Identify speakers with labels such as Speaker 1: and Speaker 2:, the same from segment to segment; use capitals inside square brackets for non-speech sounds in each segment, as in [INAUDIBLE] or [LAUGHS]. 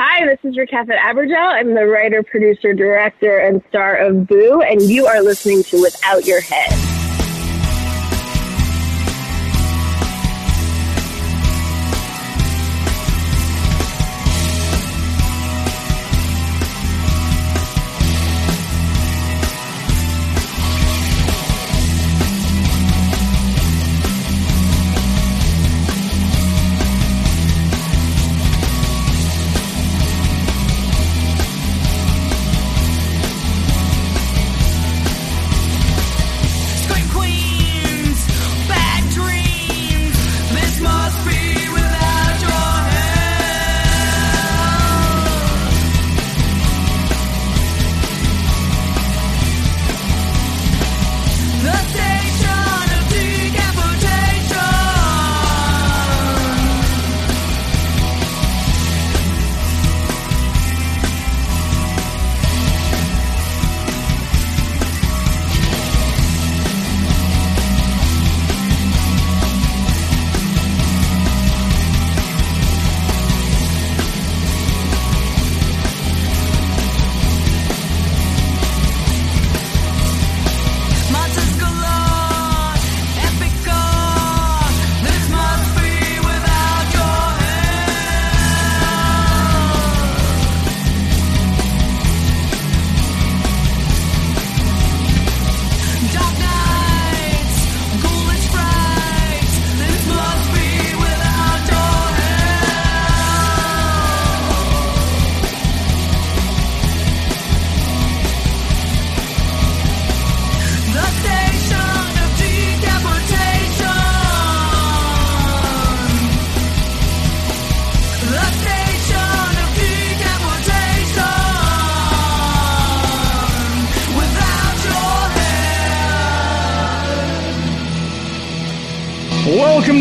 Speaker 1: Hi, this is Rakefet Abergel. I'm the writer, producer, director, and star of Boo, and you are listening to Without Your Head.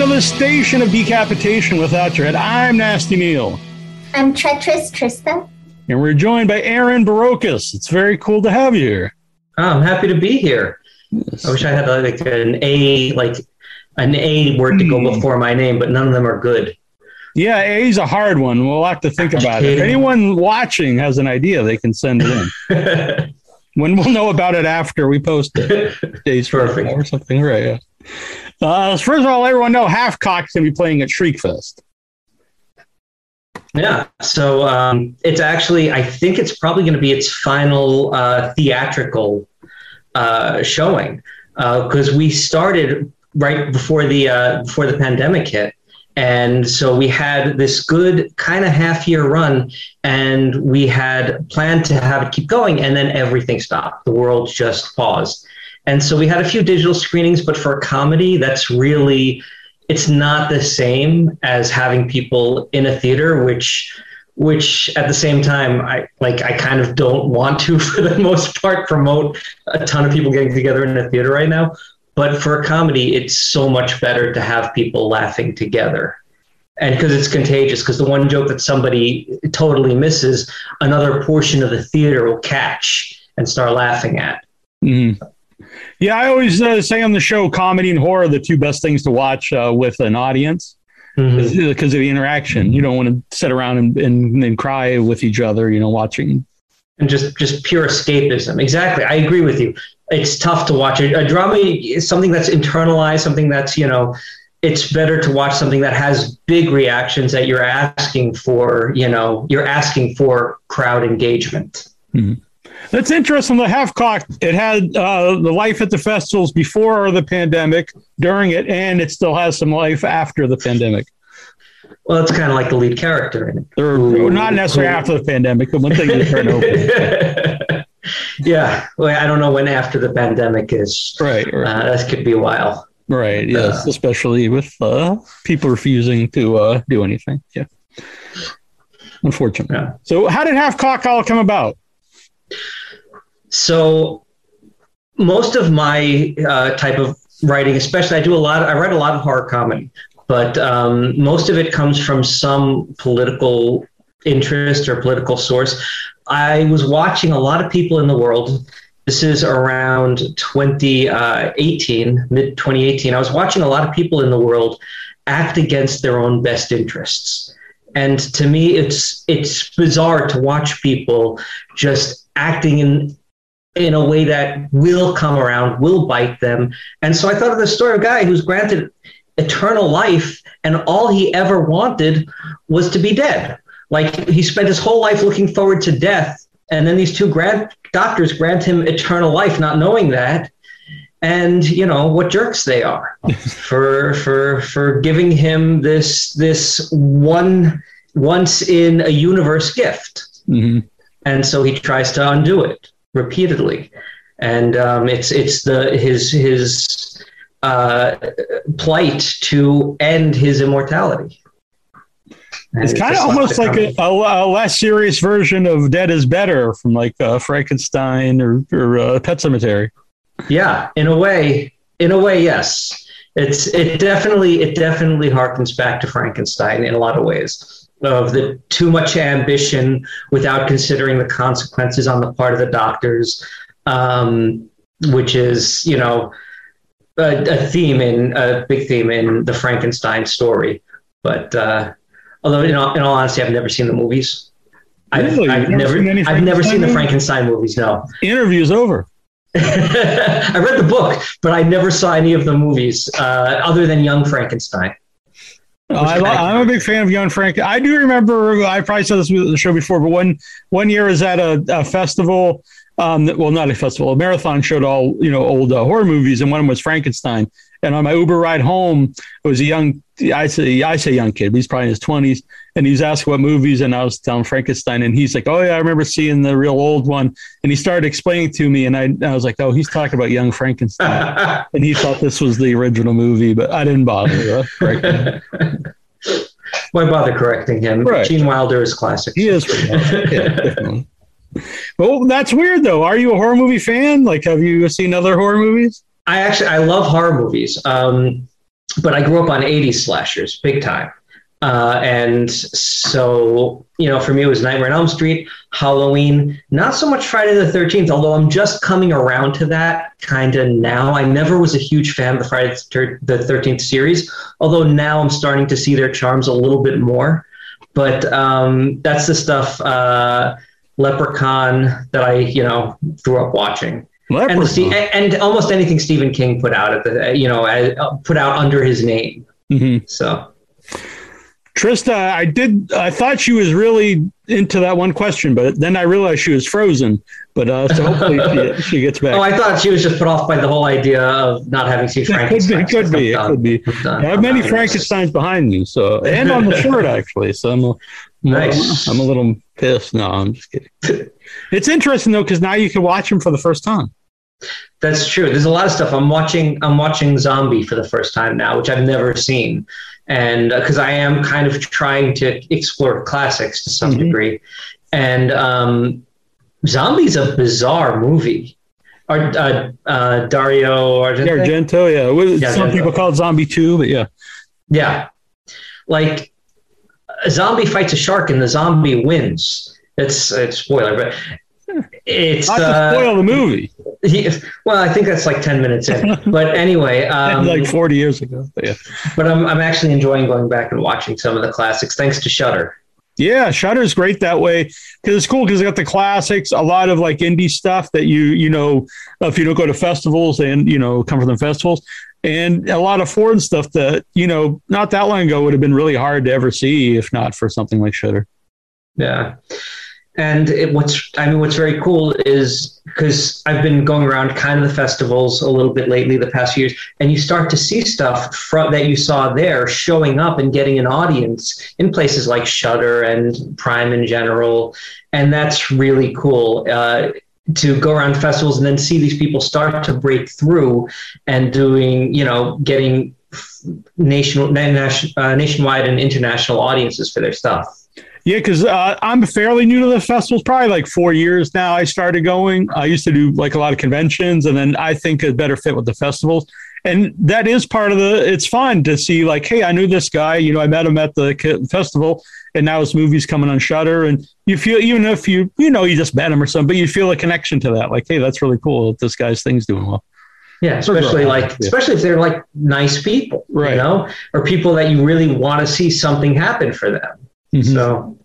Speaker 2: The station of decapitation without your head. I'm Nasty Neal.
Speaker 3: I'm Treacherous Trista.
Speaker 2: And we're joined by Aaron Barrocas. It's very cool to have you here.
Speaker 4: Oh, I'm happy to be here. Yes. I wish I had like an A, like an A word to go hmm. before my name, but none of them are good.
Speaker 2: Yeah, A is a hard one. We'll have to think about it. If anyone watching has an idea, they can send it in. [LAUGHS] when we'll know about it after we post it, [LAUGHS] days Perfect. or something, right? Yeah. Uh, first of all, everyone know Half-Cocked's to be playing at Shriekfest.
Speaker 4: Yeah, so um, it's actually, I think it's probably going to be its final uh, theatrical uh, showing because uh, we started right before the uh, before the pandemic hit, and so we had this good kind of half year run, and we had planned to have it keep going, and then everything stopped. The world just paused. And so we had a few digital screenings, but for a comedy, that's really it's not the same as having people in a theater, which which at the same time I like I kind of don't want to [LAUGHS] for the most part promote a ton of people getting together in a theater right now. But for a comedy, it's so much better to have people laughing together. And because it's contagious, because the one joke that somebody totally misses, another portion of the theater will catch and start laughing at.
Speaker 2: Mm-hmm. Yeah, I always uh, say on the show, comedy and horror are the two best things to watch uh, with an audience because mm-hmm. of the interaction. You don't want to sit around and, and, and cry with each other, you know, watching.
Speaker 4: And just, just pure escapism. Exactly. I agree with you. It's tough to watch. A, a drama is something that's internalized, something that's, you know, it's better to watch something that has big reactions that you're asking for, you know, you're asking for crowd engagement.
Speaker 2: Mm-hmm. That's interesting. The half cock it had uh, the life at the festivals before the pandemic, during it, and it still has some life after the pandemic.
Speaker 4: Well, it's kind of like the lead character in it.
Speaker 2: Or, not necessarily after the pandemic, but when things turn
Speaker 4: over. [LAUGHS] yeah. Well, I don't know when after the pandemic is.
Speaker 2: Right. right.
Speaker 4: Uh, that could be a while.
Speaker 2: Right. Yes. Uh, especially with uh, people refusing to uh, do anything. Yeah. Unfortunately. Yeah. So, how did Half-Cocked all come about?
Speaker 4: So most of my uh, type of writing, especially I do a lot. I write a lot of horror comedy, but um, most of it comes from some political interest or political source. I was watching a lot of people in the world. This is around 2018, mid 2018. I was watching a lot of people in the world act against their own best interests And to me, it's it's bizarre to watch people just acting in in a way that will come around, will bite them. And so I thought of the story of a guy who's granted eternal life, and all he ever wanted was to be dead. Like he spent his whole life looking forward to death, and then these two grant doctors grant him eternal life, not knowing that. And you know what jerks they are [LAUGHS] for for for giving him this this one once in a universe gift. Mm-hmm. And so he tries to undo it repeatedly, and um, it's it's the his his uh, plight to end his immortality.
Speaker 2: And it's kind of almost like a, a, a, less serious version of Dead is Better from like uh, Frankenstein or, or uh, Pet Sematary.
Speaker 4: Yeah, in a way, in a way, yes. It's it definitely it definitely harkens back to Frankenstein in a lot of ways of the too much ambition without considering the consequences on the part of the doctors, um, which is you know a, a, theme in a big theme in the Frankenstein story. But uh, although in all, in all honesty, I've never seen the movies. Really? I've, I've never, never I've never seen the Frankenstein movies. No.
Speaker 2: Interview's over. [LAUGHS]
Speaker 4: I read the book, but I never saw any of the movies uh, other than Young Frankenstein.
Speaker 2: I, am a big fan of Young Frank. I do remember I probably said this with the show before, but one one year is at a, a festival um, well, not a festival, a marathon showed all you know old uh, horror movies, and one of them was Frankenstein. And on my Uber ride home, it was a young, I say, I say young kid, but he's probably in his twenties, and he's asked what movies, and I was telling Frankenstein, and he's like, "Oh yeah, I remember seeing the real old one," and he started explaining to me, and I, I was like, "Oh, he's talking about Young Frankenstein," [LAUGHS] and he thought this was the original movie, but I didn't bother. Uh, [LAUGHS]
Speaker 4: Why bother correcting him? Right. Gene Wilder is classic.
Speaker 2: He is. yeah. Well, that's weird though. Are you a horror movie fan? Like, have you seen other horror movies?
Speaker 4: I actually I love horror movies, um, but I grew up on '80s slashers, big time. Uh, and so, you know, for me, it was Nightmare on Elm Street, Halloween, not so much Friday the 13th, although I'm just coming around to that kind of now. I never was a huge fan of the Friday the 13th series, although now I'm starting to see their charms a little bit more. But um, that's the stuff. Uh, Leprechaun that I, you know, grew up watching. And, the, and, almost anything Stephen King put out at the, you know, uh, put out under his name. Mm-hmm. So,
Speaker 2: Trista, I did. I thought she was really into that one question, but then I realized she was frozen. But uh, so hopefully she, she, gets back.
Speaker 4: Oh, I thought she was just put off by the whole idea of not having seen Frankenstein.
Speaker 2: it could be. It could be. It could be. I have many Frankenstein's behind me, so and on the [LAUGHS] shirt actually. So I'm a, nice. I'm a little pissed. No, I'm just kidding. [LAUGHS] it's interesting though because now you can watch them for the first time.
Speaker 4: That's true. There's a lot of stuff. I'm watching. I'm watching Zombie for the first time now, which I've never seen, and because uh, I am kind of trying to explore classics to some mm-hmm. degree, and um, Zombie's a bizarre movie. Or, uh, uh, Dario
Speaker 2: Argento. Argento, yeah. yeah some Argento. people call it Zombie Two, but yeah,
Speaker 4: yeah. Like a zombie fights a shark and the zombie wins. It's it's spoiler, but it's
Speaker 2: not uh, spoil the movie.
Speaker 4: He, well, I think that's like ten minutes in. [LAUGHS] but anyway, um,
Speaker 2: like forty years ago. But yeah.
Speaker 4: But I'm I'm actually enjoying going back and watching some of the classics thanks to Shudder.
Speaker 2: Yeah, Shudder's great that way because it's cool because they got the classics, a lot of like indie stuff that you you know if you don't go to festivals and you know come from the festivals, and a lot of foreign stuff that you know not that long ago would have been really hard to ever see if not for something like Shudder.
Speaker 4: Yeah, and it, what's I mean, what's very cool is because I've been going around kind of the festivals a little bit lately the past years, and you start to see stuff from, that you saw there showing up and getting an audience in places like Shudder and Prime in general, and that's really cool. Uh, to go around festivals and then see these people start to break through and doing, you know, getting nation, uh, nationwide and international audiences for their stuff.
Speaker 2: Yeah, because uh, I'm fairly new to the festivals, probably like four years now. I started going. I used to do like a lot of conventions, and then I think it better fit with the festivals. And that is part of the. It's fun to see like, hey, I knew this guy. You know, I met him at the festival, and now his movie's coming on Shudder, and you feel even if you you know you just met him or something, but you feel a connection to that. Like, hey, that's really cool. This guy's thing's doing well.
Speaker 4: Yeah, especially like yeah. especially if they're like nice people, right? You know, or people that you really want to see something happen for them. Mm-hmm. So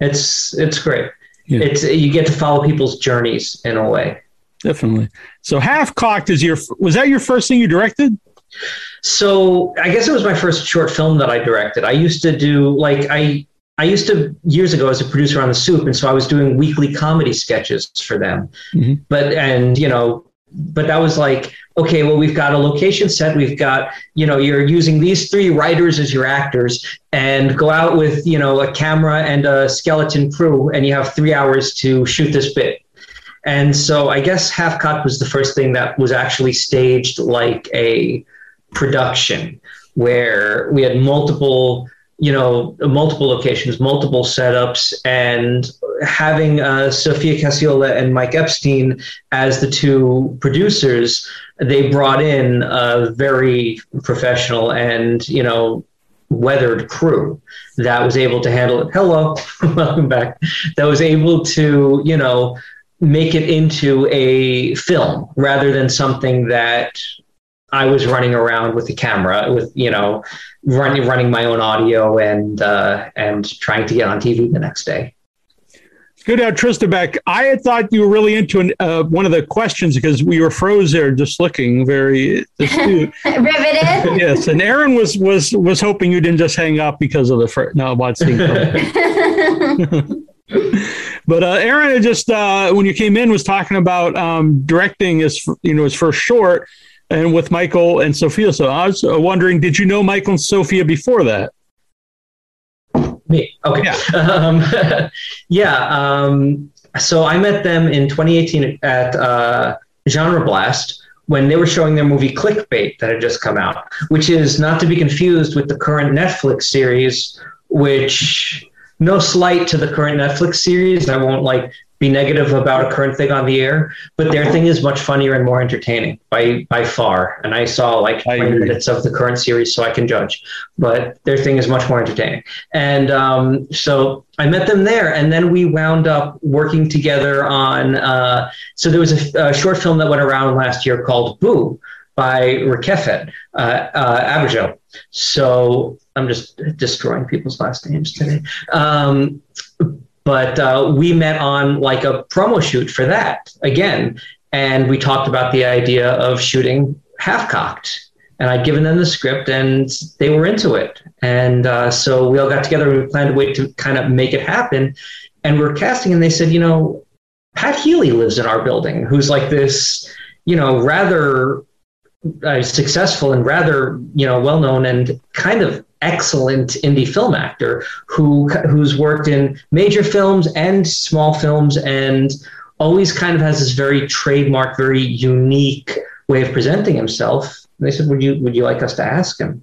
Speaker 4: it's it's great. Yeah. It's you get to follow people's journeys in a way.
Speaker 2: Definitely. So half cocked is your was that your first thing you directed?
Speaker 4: So I guess it was my first short film that I directed. I used to do like I I used to years ago as a producer on the Soup, and so I was doing weekly comedy sketches for them. Mm-hmm. But and you know, but that was like okay, well we've got a location set, we've got you know you're using these three writers as your actors, and go out with you know a camera and a skeleton crew, and you have three hours to shoot this bit. And so I guess Half-Cocked was the first thing that was actually staged like a production where we had multiple you know, multiple locations, multiple setups, and having uh, Sophia Cacciola and Mike Epstein as the two producers, they brought in a very professional and, you know, weathered crew that was able to handle it. Hello, [LAUGHS] welcome back. That was able to, you know, make it into a film rather than something that I was running around with the camera with, you know, running running my own audio and uh, and trying to get on TV the next day.
Speaker 2: Good to have Trista back. I had thought you were really into an, uh, one of the questions because we were froze there, just looking very [LAUGHS]
Speaker 3: riveted. [LAUGHS]
Speaker 2: yes, and Aaron was was was hoping you didn't just hang up because of the fr- no watching. [LAUGHS] but uh, Aaron just uh, when you came in was talking about um, directing his you know his first short and with Michael and Sophia. So I was wondering, did you know Michael and Sophia before that?
Speaker 4: Me. Okay. Yeah. [LAUGHS] Um, [LAUGHS] yeah um, so I met them in 2018 at uh, Genre Blast when they were showing their movie Clickbait that had just come out, which is not to be confused with the current Netflix series, which no slight to the current Netflix series. I won't like be negative about a current thing on the air, but their thing is much funnier and more entertaining by by far. And I saw like 20 minutes of the current series, so I can judge. But their thing is much more entertaining. And um, so I met them there, and then we wound up working together on. Uh, so there was a, a, short film that went around last year called Boo by Rakefet uh, uh, So I'm just destroying people's last names today. Um, but uh, we met on like a promo shoot for that again, and we talked about the idea of shooting half cocked. And I'd given them the script, and they were into it. And uh, so we all got together and we planned a way to kind of make it happen. And we're casting, and they said, you know, Pat Healy lives in our building, who's like this, you know, rather uh, successful and rather, you know, well known and kind of excellent indie film actor who who's worked in major films and small films and always kind of has this very trademark, very unique way of presenting himself. And they said, "Would you would you like us to ask him?"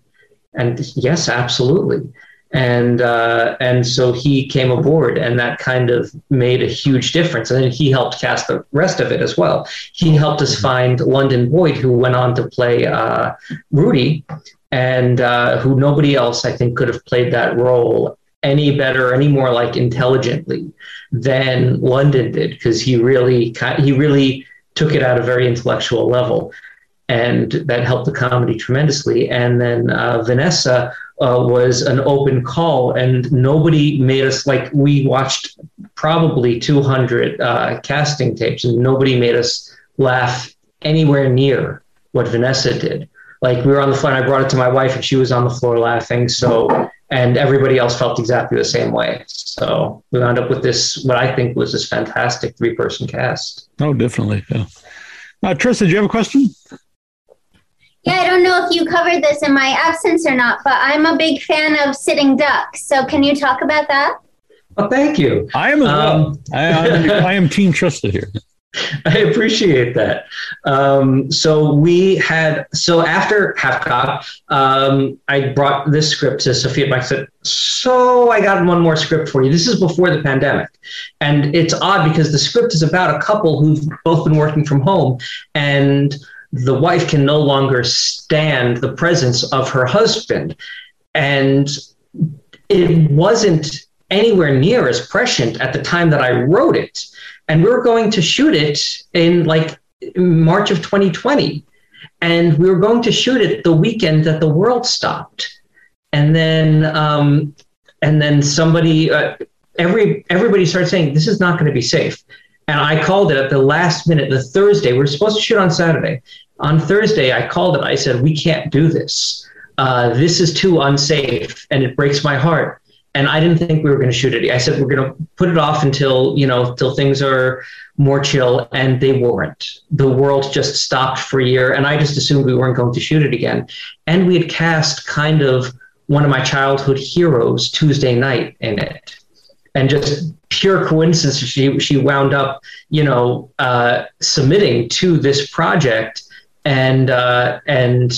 Speaker 4: And yes, absolutely. And uh, and so he came aboard, and that kind of made a huge difference. And he helped cast the rest of it as well. He helped us find London Boyd, who went on to play uh, Rudy, and uh, who nobody else I think could have played that role any better, any more like intelligently than London did, because he really he really took it at a very intellectual level, and that helped the comedy tremendously. And then uh, Vanessa uh, was an open call, and nobody made us like we watched probably 200 uh, casting tapes, and nobody made us laugh anywhere near what Vanessa did like we were on the floor and I brought it to my wife and she was on the floor laughing. So, and everybody else felt exactly the same way. So we wound up with this, what I think was this fantastic three person cast.
Speaker 2: Oh, definitely. Yeah. Uh, Trista, do you have a question?
Speaker 3: Yeah, I don't know if you covered this in my absence or not, but I'm a big fan of Sitting ducks. So can you talk about that?
Speaker 4: Oh, thank you.
Speaker 2: I am as um. I, I, I am Team Trista here. [LAUGHS]
Speaker 4: I appreciate that. Um, so we had so after Half-Cocked, um, I brought this script to Sophia. I said, "So I got one more script for you. This is before the pandemic, and it's odd because the script is about a couple who've both been working from home, and the wife can no longer stand the presence of her husband, and it wasn't anywhere near as prescient at the time that I wrote it." and we were going to shoot it in like March of 2020. And we were going to shoot it the weekend that the world stopped. And then um, and then somebody, uh, every everybody started saying this is not going to be safe. And I called it at the last minute, the Thursday. We are supposed to shoot on Saturday. On Thursday, I called it. I said, we can't do this. Uh, this is too unsafe, and it breaks my heart. And I didn't think we were going to shoot it. I said we're going to put it off until you know, till things are more chill, and they weren't. The world just stopped for a year, and I just assumed we weren't going to shoot it again. And we had cast kind of one of my childhood heroes Tuesday Knight in it, and just pure coincidence, she she wound up, you know, uh, submitting to this project, and uh, and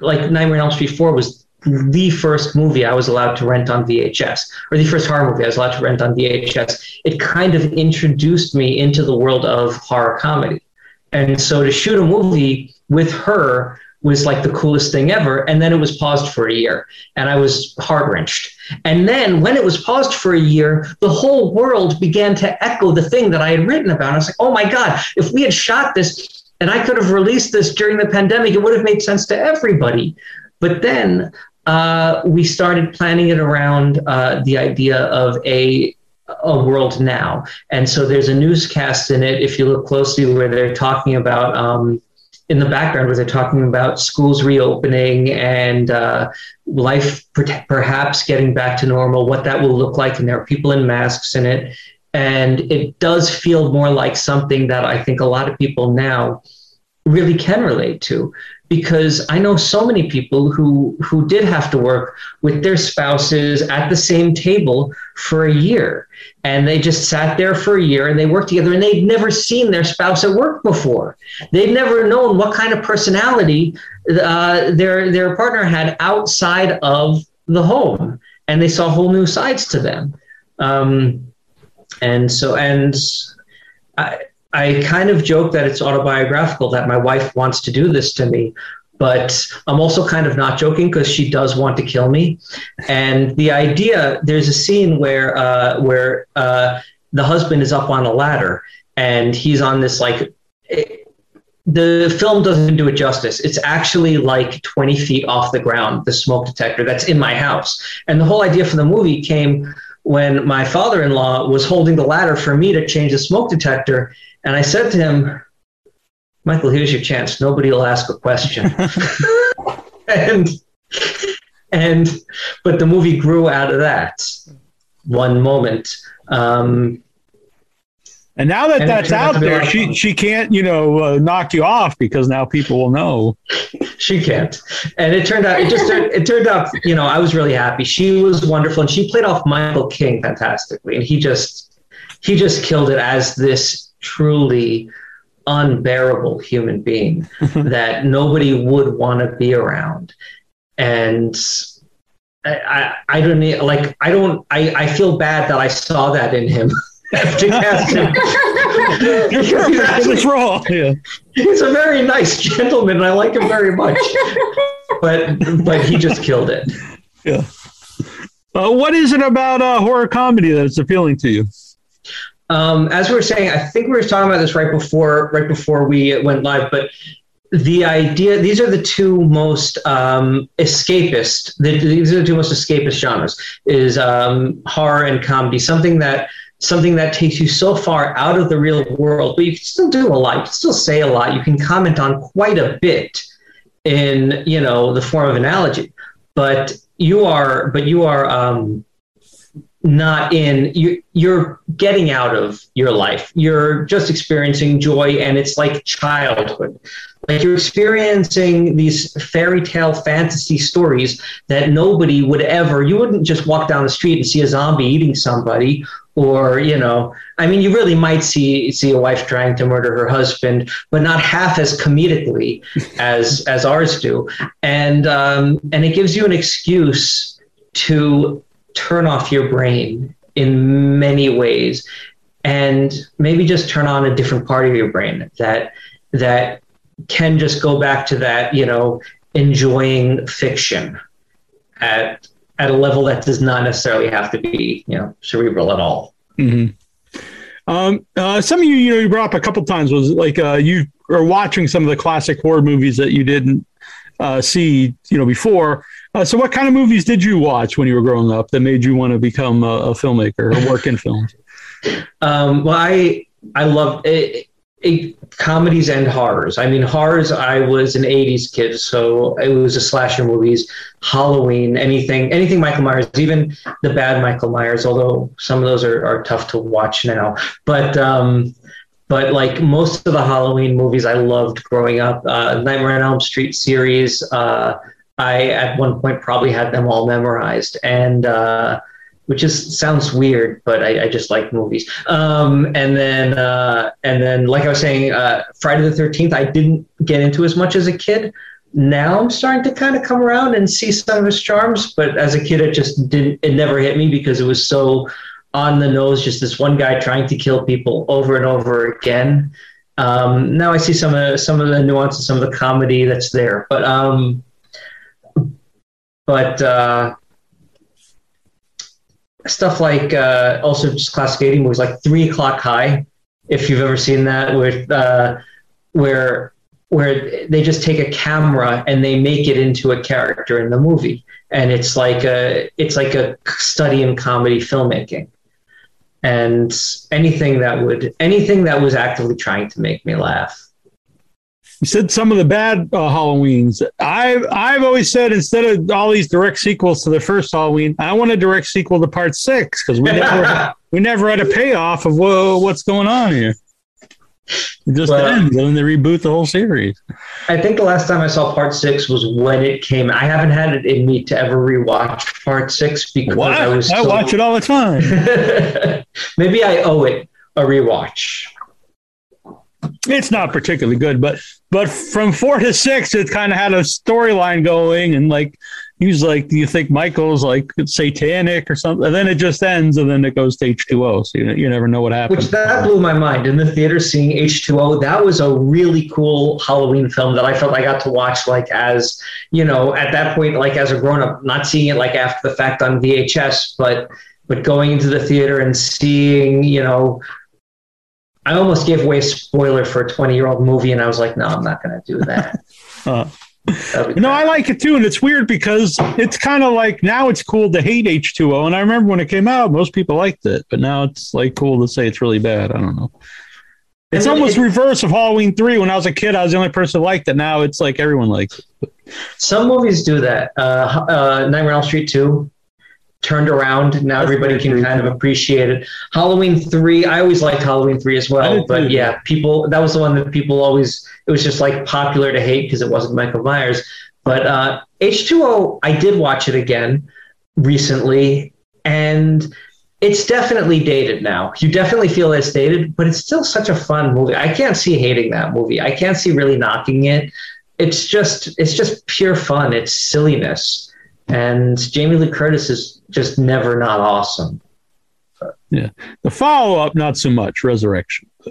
Speaker 4: like Nightmare on Elm Street Four was the first movie I was allowed to rent on VHS, or the first horror movie I was allowed to rent on VHS. It kind of introduced me into the world of horror comedy. And so to shoot a movie with her was like the coolest thing ever. And then it was paused for a year, and I was heart wrenched. And then when it was paused for a year, the whole world began to echo the thing that I had written about. I was like, oh my God, if we had shot this and I could have released this during the pandemic, it would have made sense to everybody. But then uh, we started planning it around uh, the idea of a a world now, and so there's a newscast in it. If you look closely, where they're talking about um, in the background, where they're talking about schools reopening and uh, life per- perhaps getting back to normal, what that will look like, and there are people in masks in it, and it does feel more like something that I think a lot of people now really can relate to because I know so many people who who did have to work with their spouses at the same table for a year. And they just sat there for a year and they worked together and they'd never seen their spouse at work before. They'd never known what kind of personality uh, their their partner had outside of the home. And they saw whole new sides to them. Um, and so and I, I kind of joke that it's autobiographical that my wife wants to do this to me, but I'm also kind of not joking because she does want to kill me. And the idea there's a scene where uh, where uh, the husband is up on a ladder and he's on this like. It, the film doesn't do it justice. It's actually like 20 feet off the ground, the smoke detector that's in my house. And the whole idea for the movie came when my father in law was holding the ladder for me to change the smoke detector. And I said to him, Michael, here's your chance. Nobody will ask a question. [LAUGHS] and and but the movie grew out of that one moment. Um,
Speaker 2: and now that and that's out there, she she can't you know uh, knock you off because now people will know.
Speaker 4: she can't, and it turned out it just turned, it turned out you know I was really happy. She was wonderful, and she played off Michael King fantastically, and he just he just killed it as this truly unbearable human being [LAUGHS] that nobody would want to be around. And I, I, I don't need, like, I don't, I, I feel bad that I saw that in him. [LAUGHS] after casting. [LAUGHS]
Speaker 2: You're perfect this role. Yeah.
Speaker 4: He's a very nice gentleman, and I like him very much. but but he just killed it.
Speaker 2: Yeah. Uh, what is it about uh, horror comedy that's appealing to you?
Speaker 4: Um, as we were saying, I think we were talking about this right before right before we went live, but the idea these are the two most um, escapist these are the two most escapist genres is um, horror and comedy something that something that takes you so far out of the real world but you can still do a lot you can still say a lot you can comment on quite a bit in you know the form of analogy but you are but you are um, not in you you're getting out of your life. You're just experiencing joy and it's like childhood. Like you're experiencing these fairy tale fantasy stories that nobody would ever you wouldn't just walk down the street and see a zombie eating somebody or you know i mean you really might see see a wife trying to murder her husband but not half as comedically [LAUGHS] as as ours do. And um and it gives you an excuse to turn off your brain in many ways and maybe just turn on a different part of your brain that that can just go back to that you know enjoying fiction at at a level that does not necessarily have to be you know cerebral at all
Speaker 2: mm-hmm. um, uh, some of you you know you brought up a couple times was like uh, you are watching some of the classic horror movies that you didn't uh, see you know before Uh, so, what kind of movies did you watch when you were growing up that made you want to become a, a filmmaker or work in films? [LAUGHS]
Speaker 4: Um, well, I I love it, it, comedies and horrors. I mean, horrors. I was an '80s kid, so it was a slasher movies, Halloween, anything, anything Michael Myers, even the bad Michael Myers. Although some of those are, are tough to watch now, but um, but like most of the Halloween movies, I loved growing up. Uh, Nightmare on Elm Street series. Uh, I at one point probably had them all memorized, and uh, which is sounds weird, but I, I just like movies. Um, and then uh, and then, like I was saying, uh, Friday the Thirteenth, I didn't get into as much as a kid. Now I'm starting to kind of come around and see some of his charms, but as a kid, it just didn't. It never hit me because it was so on the nose. Just this one guy trying to kill people over and over again. Um, now I see some of some of the nuances, some of the comedy that's there, but um, but uh, stuff like uh, also just classic 80 movies like Three O'clock High, if you've ever seen that, with uh, where where they just take a camera and they make it into a character in the movie, and it's like a it's like a study in comedy filmmaking. And anything that would anything that was actively trying to make me laugh
Speaker 2: you said some of the bad uh, Halloweens. I've I've always said instead of all these direct sequels to the first Halloween, I want a direct sequel to Part Six because we never [LAUGHS] we never had a payoff of whoa, what's going on here. It just well, ends and then they reboot the whole series.
Speaker 4: I think the last time I saw Part Six was when it came. I haven't had it in me to ever rewatch Part Six because what? I was.
Speaker 2: I so... watch it all the time. [LAUGHS]
Speaker 4: Maybe I owe it a rewatch.
Speaker 2: It's not particularly good, but but from four to six, it kind of had a storyline going, and like he was like, "Do you think Michael's like satanic or something?" And then it just ends, and then it goes to H two O. So you, you never know what happens.
Speaker 4: Which that blew my mind in the theater seeing H two O. That was a really cool Halloween film that I felt I got to watch like as you know at that point like as a grown up, not seeing it like after the fact on VHS, but but going into the theater and seeing you know I almost gave away a spoiler for a 20 year old movie, and I was like, no, I'm not going to do that. [LAUGHS]
Speaker 2: uh, no, I like it too, and it's weird because it's kind of like now it's cool to hate H2O, and I remember when it came out, most people liked it, but now it's like cool to say it's really bad. I don't know. It's almost it, reverse of Halloween three. When I was a kid, I was the only person who liked it. Now it's like everyone likes it.
Speaker 4: Some movies do that. Uh, uh, Nightmare on Elm Street two turned around. Now That's everybody can kind of appreciate it. Halloween three, I always liked Halloween three as well, but too. yeah, people that was the one that people always it was just like popular to hate because it wasn't Michael Myers. But uh, H2O, I did watch it again recently, and it's definitely dated now. You definitely feel it's dated, but it's still such a fun movie. I can't see hating that movie. I can't see really knocking it. It's just it's just pure fun. It's silliness and Jamie Lee Curtis is just never not awesome.
Speaker 2: Yeah, the follow up, not so much. Resurrection. [LAUGHS]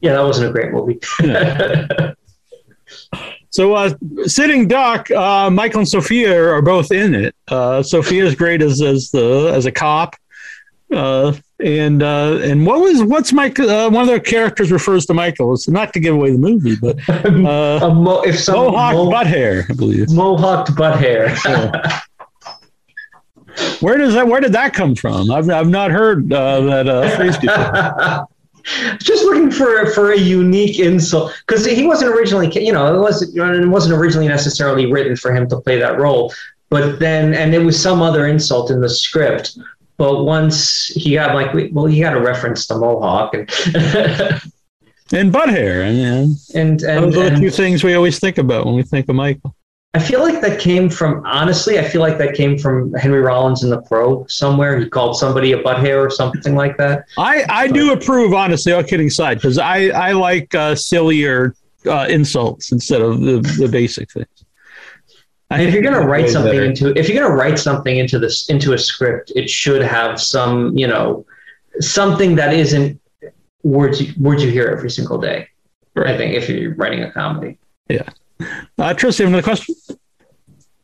Speaker 4: yeah, that wasn't a great movie. yeah. [LAUGHS]
Speaker 2: So, uh, Sitting Duck, uh, Michael and Sophia are both in it. Uh, Sophia's great as as the as a cop, uh, and uh, and what was what's Mike? Uh, one of their characters refers to Michael. It's not to give away the movie, but [LAUGHS] uh, mo- if some mohawk mo- butt hair, I believe.
Speaker 4: Mohawked butt hair. [LAUGHS]
Speaker 2: yeah. [LAUGHS] Where does that? Where did that come from? I've I've not heard uh, that uh, phrase before.
Speaker 4: Just looking for for a unique insult because he wasn't originally, you know, it wasn't it wasn't originally necessarily written for him to play that role. But then, and it was some other insult in the script but once he got like, well, he had a reference to Mohawk and [LAUGHS]
Speaker 2: and butt hair, and
Speaker 4: and, and
Speaker 2: those are the two things we always think about when we think of Michael.
Speaker 4: I feel like that came from honestly. I feel like that came from Henry Rollins in The Crow somewhere. He called somebody a butt hair or something like that.
Speaker 2: I I but, do approve, honestly. All kidding aside, because I I like uh, sillier uh, insults instead of the the basic things.
Speaker 4: And if you're going to write something better. into if you're going to write something into this into a script, it should have some you know something that isn't words you, words you hear every single day. Right. I think if you're writing a comedy.
Speaker 2: Yeah. Uh, Tris, you have another question?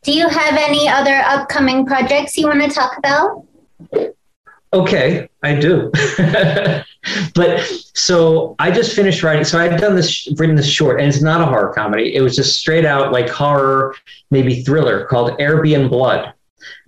Speaker 3: Do you have any other upcoming projects you want to talk about?
Speaker 4: Okay, I do. [LAUGHS] but so I just finished writing. So I had done this, written this short, and it's not a horror comedy. It was just straight out like horror, maybe thriller called Arabian Blood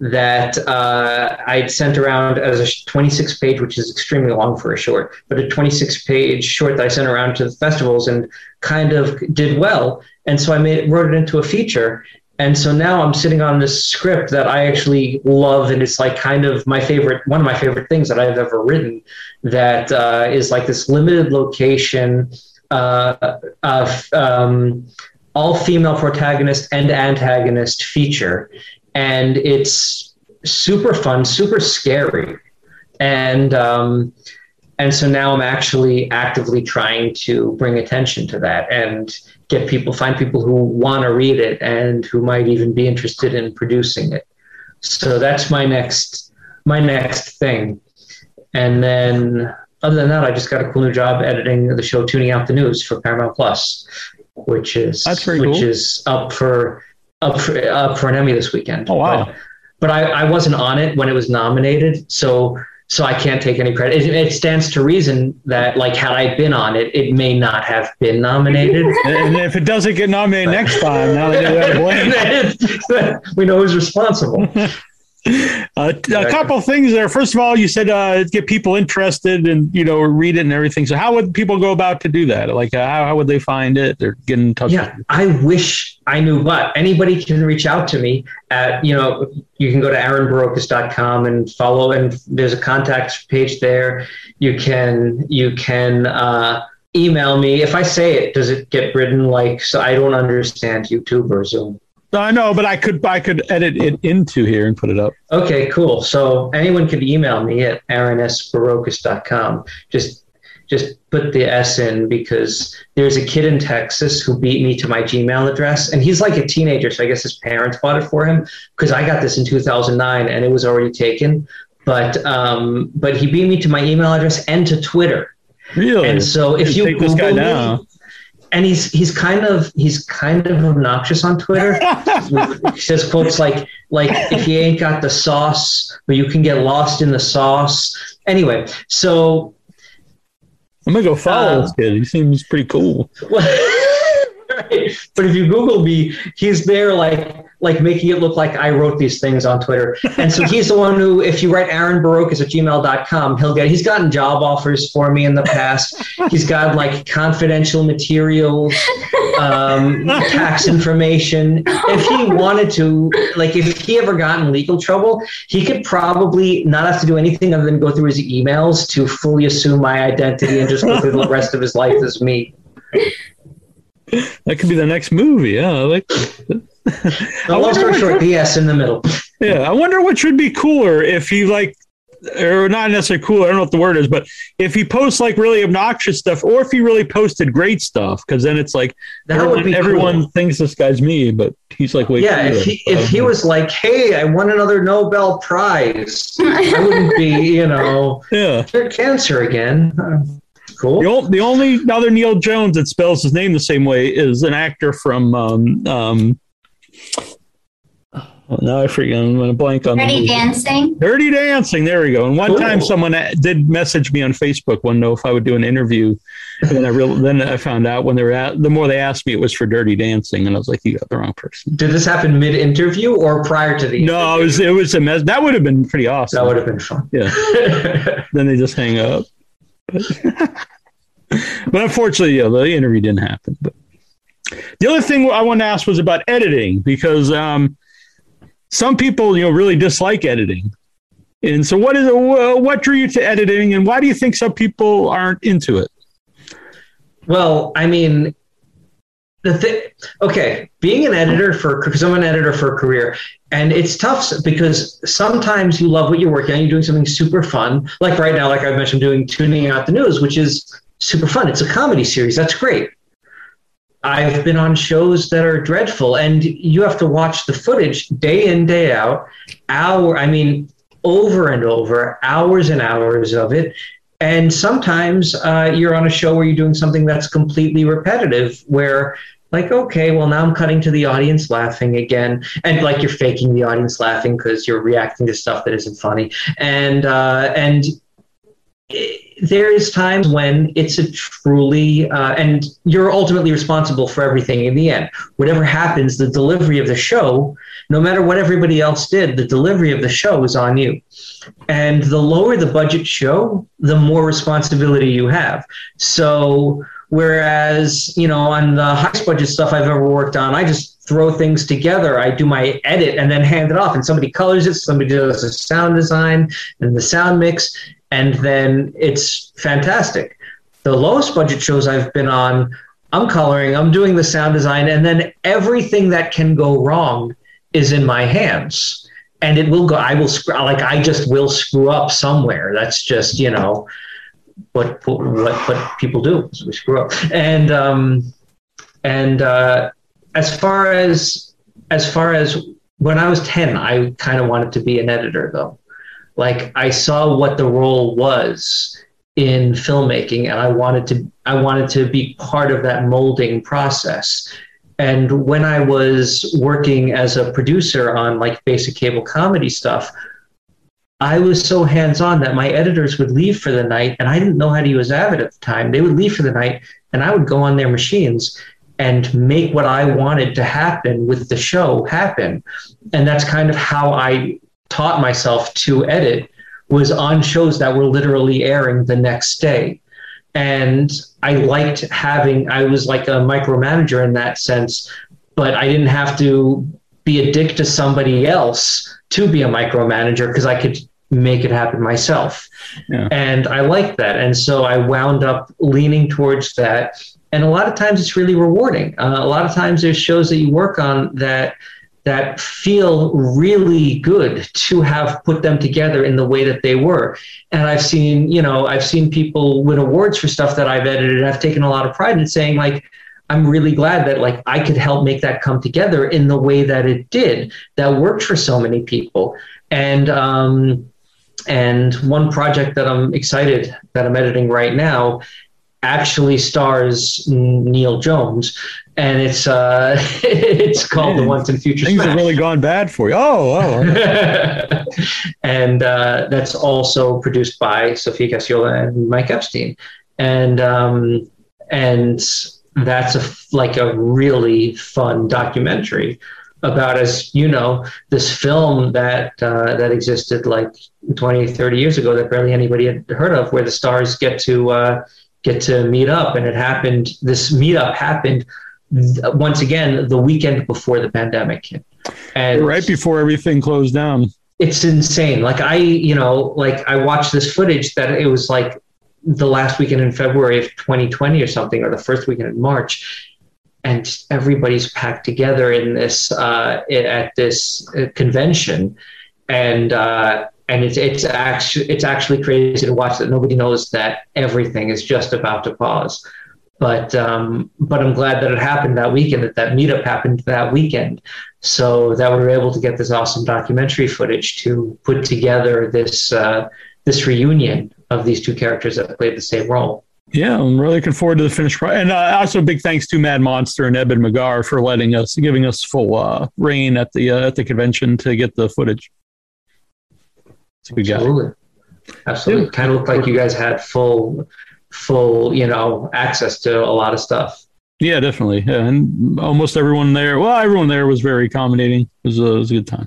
Speaker 4: that uh, I'd sent around as a 26 page, which is extremely long for a short, but a 26 page short that I sent around to the festivals and kind of did well. And so I made wrote it into a feature. And so now I'm sitting on this script that I actually love, and it's like kind of my favorite, one of my favorite things that I've ever written. That uh, is like this limited location, uh, of, um, all female protagonist and antagonist feature, and it's super fun, super scary, and um, and so now I'm actually actively trying to bring attention to that and get people, find people who want to read it and who might even be interested in producing it. So that's my next my next thing, and then other than that, I just got a cool new job editing the show Tooning Out the News for Paramount Plus, which is
Speaker 2: That's
Speaker 4: which
Speaker 2: cool.
Speaker 4: is up for up for, up for an Emmy this weekend.
Speaker 2: Oh, wow.
Speaker 4: But, but I, I wasn't on it when it was nominated, so so I can't take any credit. It, it stands to reason that like had I been on it, it may not have been nominated. [LAUGHS]
Speaker 2: And if it doesn't get nominated next time, now they know to [LAUGHS] blame. [LAUGHS]
Speaker 4: we know who's responsible.
Speaker 2: Uh, a couple things there. First of all, you said uh, get people interested and you know read it and everything. So how would people go about to do that? Like uh, how, how would they find it or get in touch?
Speaker 4: Yeah, I wish I knew what. Anybody can reach out to me at, you know, you can go to aaronbarrocas.com and follow and there's a contact page there. You can you can uh, email me. If I say it, does it get written like so I don't understand YouTube or Zoom?
Speaker 2: I know, but I could I could edit it into here and put it up.
Speaker 4: Okay, cool. So anyone could email me at aaronsbarrocas.com. Just just put the S in because there's a kid in Texas who beat me to my Gmail address, and he's like a teenager, so I guess his parents bought it for him because I got this in 2009 and it was already taken. But um, but he beat me to my email address and to Twitter.
Speaker 2: Really?
Speaker 4: And so if you
Speaker 2: take this guy
Speaker 4: Google me. And he's he's kind of he's kind of obnoxious on Twitter. [LAUGHS] he says quotes like like if you ain't got the sauce, but you can get lost in the sauce. Anyway, so
Speaker 2: I'm gonna go follow
Speaker 4: Uh,
Speaker 2: this kid. He seems pretty cool. [LAUGHS] [LAUGHS]
Speaker 4: But if you Google me, he's there like like making it look like I wrote these things on Twitter. And so he's the one who, if you write Aaron Barrocas at gmail.com, he'll get he's gotten job offers for me in the past. He's got like confidential materials, um, tax information. If he wanted to, like if he ever got in legal trouble, he could probably not have to do anything other than go through his emails to fully assume my identity and just go through the rest of his life as me.
Speaker 2: That could be the next movie. Yeah, I like.
Speaker 4: No, long story short, PS in the middle. [LAUGHS]
Speaker 2: Yeah, I wonder which would be cooler if he like, or not necessarily cool. I don't know what the word is, but if he posts like really obnoxious stuff, or if he really posted great stuff, because then it's like
Speaker 4: That
Speaker 2: everyone,
Speaker 4: would be
Speaker 2: everyone
Speaker 4: cool.
Speaker 2: thinks this guy's me, but he's like, wait,
Speaker 4: Yeah, if he if he was like, "Hey, I won another Nobel Prize," [LAUGHS] I wouldn't be, you know,
Speaker 2: yeah.
Speaker 4: cancer again. Uh, cool.
Speaker 2: The, ol- the only other Neal Jones that spells his name the same way is an actor from. Um, um, oh, now I forget. I'm going to blank on the
Speaker 3: Dirty. Dancing.
Speaker 2: Dirty Dancing. There we go. And one
Speaker 4: Cool.
Speaker 2: time, someone did message me on Facebook, wanted to know if I would do an interview. And then I real then I found out when they were at, the more they asked me, it was for Dirty Dancing, and I was like, "You got the wrong person."
Speaker 4: Did this happen mid interview or prior to the?
Speaker 2: No, it was it was a mess. That would have been pretty awesome.
Speaker 4: That would have been fun.
Speaker 2: Yeah. [LAUGHS] then they just hang up. But, [LAUGHS] but unfortunately, yeah, the interview didn't happen. But the other thing I wanted to ask was about editing because um, some people, you know, really dislike editing. And so, what is wh- what drew you to editing, and why do you think some people aren't into it?
Speaker 4: Well, I mean, the thing. Okay, being an editor for because I'm an editor for a career, and it's tough because sometimes you love what you're working on. You're doing something super fun, like right now, like I mentioned, doing Tooning Out the News, which is super fun. It's a comedy series. That's great. I've been on shows that are dreadful, and you have to watch the footage day in, day out, hour. I mean, over and over, hours and hours of it. And sometimes uh, you're on a show where you're doing something that's completely repetitive, where like okay well now i'm cutting to the audience laughing again. And like you're faking the audience laughing because you're reacting to stuff that isn't funny. And uh, and there is times when it's a truly uh, and you're ultimately responsible for everything in the end. Whatever happens the delivery of the show no matter what everybody else did the delivery of the show is on you. And the lower the budget show the more responsibility you have. So whereas you know on the highest budget stuff i've ever worked on i just throw things together. I do my edit and then hand it off. And somebody colors it somebody does the sound design and the sound mix and then it's fantastic. The lowest budget shows I've been on, I'm coloring, I'm doing the sound design, and then everything that can go wrong is in my hands. And it will go, I will, like, I just will screw up somewhere. That's just, you know, what, what, what people do is we screw up. And, um, and, uh, as far as, as far as when I was 10, I kind of wanted to be an editor though like I saw what the role was in filmmaking and I wanted to I wanted to be part of that molding process. And when I was working as a producer on like basic cable comedy stuff, I was so hands on that my editors would leave for the night and I didn't know how to use Avid at the time. They would leave for the night and I would go on their machines and make what I wanted to happen with the show happen. And that's kind of how I taught myself to edit was on shows that were literally airing the next day. And I liked having, I was like a micromanager in that sense, but I didn't have to be a dick to somebody else to be a micromanager because I could make it happen myself. Yeah. And I liked that. And so I wound up leaning towards that. And a lot of times it's really rewarding. Uh, a lot of times there's shows that you work on that that feel really good to have put them together in the way that they were. And I've seen, you know, I've seen people win awards for stuff that I've edited. I've taken a lot of pride in saying, like, I'm really glad that like I could help make that come together in the way that it did. That worked for so many people. And um, and one project that I'm excited that I'm editing right now actually stars Neal Jones, and it's uh, [LAUGHS] it's called Man, the Once and Future.
Speaker 2: Things Smash. have really gone bad for you. Oh, oh. [LAUGHS]
Speaker 4: and uh, that's also produced by Sophia Cacciola and Mike Epstein, and um, and that's a like a really fun documentary about as you know this film that uh, that existed like 20 30 years ago that barely anybody had heard of where the stars get to uh, get to meet up and it happened this meetup happened once again the weekend before the pandemic hit.
Speaker 2: And right before everything closed down.
Speaker 4: It's insane. Like I, you know, like I watched this footage that it was like the last weekend in February of 2020 or something, or the first weekend in March, and everybody's packed together in this uh, at this uh, convention, and uh, and it's it's actually it's actually crazy to watch that nobody knows that everything is just about to pause but um, but I'm glad that it happened that weekend, that that meetup happened that weekend, so that we were able to get this awesome documentary footage to put together this uh, this reunion of these two characters that played the same role.
Speaker 2: Yeah, I'm really looking forward to the finished product. And uh, also, big thanks to Mad Monster and Eben McGarr for letting us, giving us full uh, reign at the uh, at the convention to get the footage.
Speaker 4: Absolutely, absolutely. Yeah. Kind of looked like you guys had full full, you know, access to a lot of stuff.
Speaker 2: Yeah, definitely. Yeah, and almost everyone there. Well, everyone there was very accommodating. It was, a, it was a good time.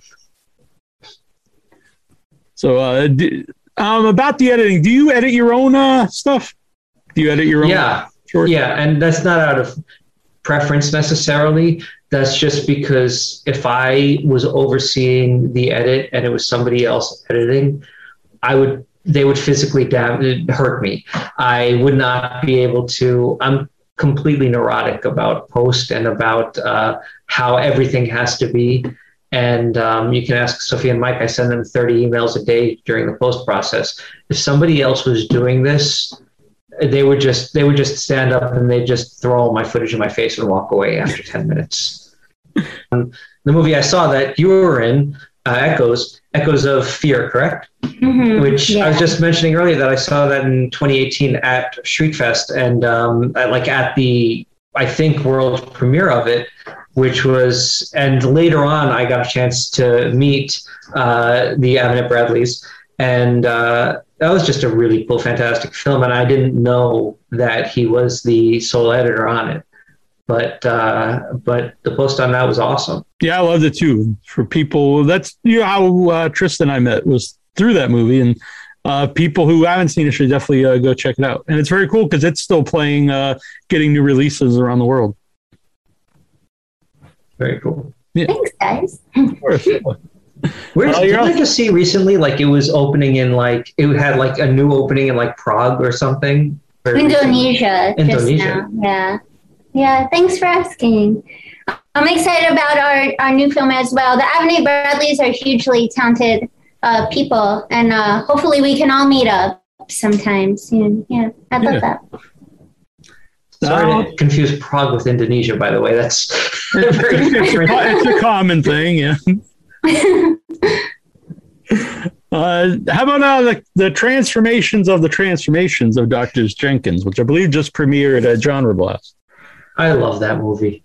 Speaker 2: So, uh, do, um, about the editing, do you edit your own uh, stuff? Do you edit your own?
Speaker 4: Yeah, short? yeah, and that's not out of preference necessarily. That's just because if I was overseeing the edit and it was somebody else editing, I would they would physically dam- hurt me. I would not be able to. I'm completely neurotic about post and about uh, how everything has to be. And um, you can ask Sophia and Mike. I send them 30 emails a day during the post process. If somebody else was doing this, they would just they would just stand up and they just throw all my footage in my face and walk away after 10 minutes. [LAUGHS] Um, the movie I saw that you were in, uh, Echoes, Echoes of Fear, correct? Mm-hmm. Which yeah. I was just mentioning earlier that I saw that in 2018 at Shriekfest and um, at, like at the I think world premiere of it, which was and later on I got a chance to meet uh, the Avenet-Bradleys and uh, that was just a really cool, fantastic film. And I didn't know that he was the sole editor on it, but uh, but the post on that was awesome.
Speaker 2: Yeah, I loved it too. For people, that's you know how uh, Trista and I met was through that movie, and uh, people who haven't seen it should definitely uh, go check it out. And it's very cool because it's still playing, uh, getting new releases around the world.
Speaker 4: Very cool.
Speaker 3: Yeah. Thanks, guys. [LAUGHS]
Speaker 4: Where did I just see recently? Like it was opening in like it had like a new opening in like Prague or something.
Speaker 3: Indonesia. Indonesia. Yeah. Yeah. Thanks for asking. I'm excited about our, our new film as well. The Avenet-Bradleys are hugely talented uh, people, and uh, hopefully we can all meet up sometime soon. Yeah, I'd love yeah. that.
Speaker 4: Sorry to confuse Prague with Indonesia, by the way. That's [LAUGHS]
Speaker 2: very different. it's a common thing, yeah. [LAUGHS] Uh, how about uh, the, the transformations of the transformations of Doctors Jenkins, which I believe just premiered at Genre Blast?
Speaker 4: I love that movie.